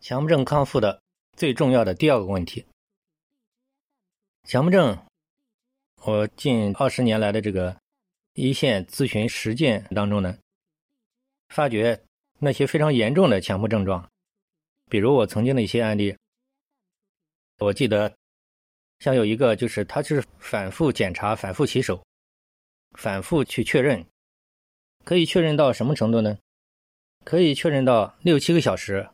强迫症康复的最重要的第二个问题。强迫症，我近二十年来的这个一线咨询实践当中呢，发觉那些非常严重的强迫症状，比如我曾经的一些案例，我记得像有一个就是他是反复检查、反复洗手、反复去确认，可以确认到什么程度呢？可以确认到六七个小时。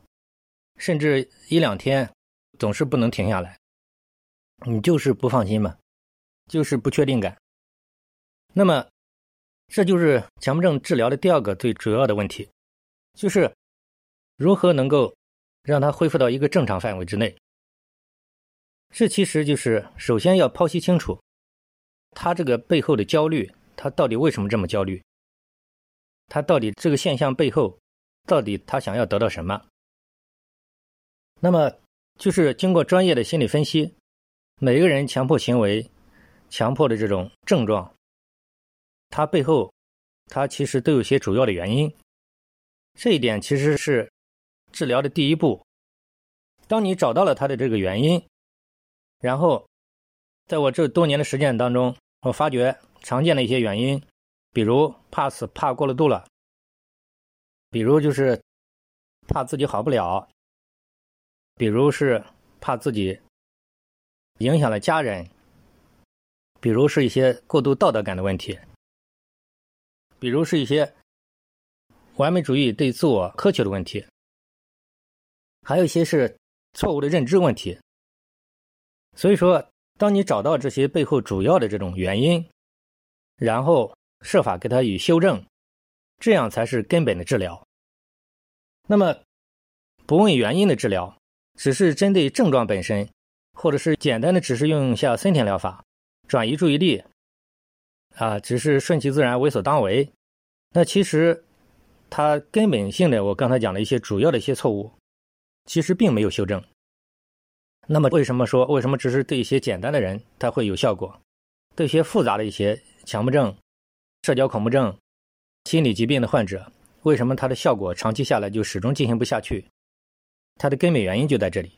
甚至一两天，总是不能停下来。你就是不放心嘛，就是不确定感。那么，这就是强迫症治疗的第二个最主要的问题，就是如何能够让它恢复到一个正常范围之内。这其实就是首先要剖析清楚，他这个背后的焦虑，他到底为什么这么焦虑？他到底这个现象背后，到底他想要得到什么？那么，就是经过专业的心理分析，每个人强迫行为、强迫的这种症状，它背后，它其实都有些主要的原因。这一点其实是治疗的第一步。当你找到了它的这个原因，然后，在我这多年的实践当中，我发觉常见的一些原因，比如怕死怕过了度了，比如就是怕自己好不了。比如是怕自己影响了家人，比如是一些过度道德感的问题，比如是一些完美主义对自我苛求的问题，还有一些是错误的认知问题。所以说，当你找到这些背后主要的这种原因，然后设法给它以修正，这样才是根本的治疗。那么，不问原因的治疗。只是针对症状本身，或者是简单的只是用一下森田疗法，转移注意力，啊，只是顺其自然、为所当为，那其实它根本性的，我刚才讲的一些主要的一些错误，其实并没有修正。那么为什么说为什么只是对一些简单的人他会有效果，对一些复杂的一些强迫症、社交恐怖症、心理疾病的患者，为什么它的效果长期下来就始终进行不下去？它的根本原因就在这里。